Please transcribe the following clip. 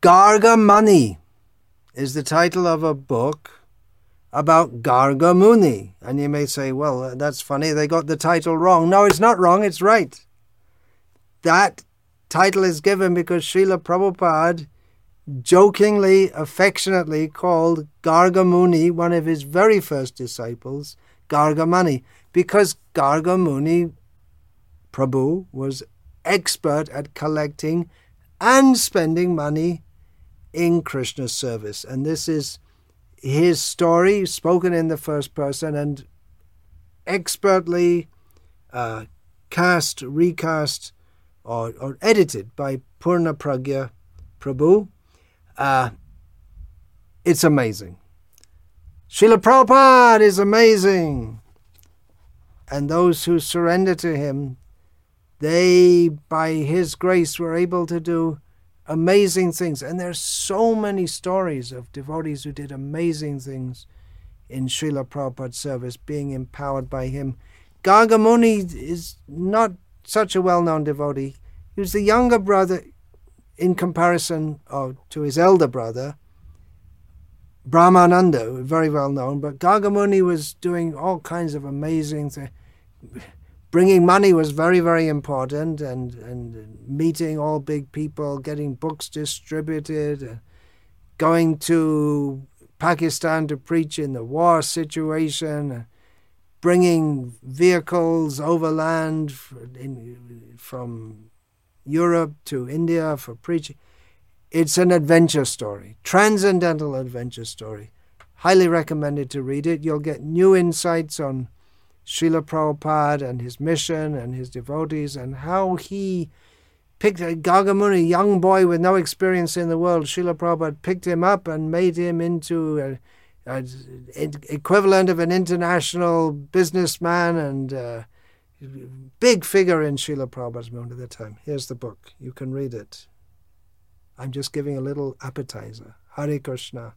Gargamoney is the title of a book about Gargamuni. And you may say, well, that's funny, they got the title wrong. No, it's not wrong, it's right. That title is given because Srila Prabhupada jokingly, affectionately called Gargamuni, one of his very first disciples, Gargamoney, because Gargamuni Prabhu was expert at collecting and spending money in Krishna's service. And this is his story spoken in the first person and expertly uh, cast, recast, or, or edited by Purnaprajna Prabhu. Uh, it's amazing. Srila Prabhupada is amazing. And those who surrender to him, they, by his grace, were able to do amazing things. And there's so many stories of devotees who did amazing things in Srila Prabhupada's service, being empowered by him. Gargamuni is not such a well-known devotee. He was the younger brother in comparison oh, to his elder brother, Brahmananda, very well known, but Gargamuni was doing all kinds of amazing things. Bringing money was very, very important, and, and meeting all big people, getting books distributed, uh, going to Pakistan to preach in the war situation, uh, bringing vehicles overland in, from Europe to India for preaching. It's an adventure story, transcendental adventure story. Highly recommended to read it. You'll get new insights on Srila Prabhupada and his mission and his devotees and how he picked a Gargamuni, a young boy with no experience in the world. Srila Prabhupada picked him up and made him into a, a equivalent of an international businessman and uh, big figure in Srila Prabhupada's movement at the time. Here's the book. You can read it. I'm just giving a little appetizer. Hare Krishna.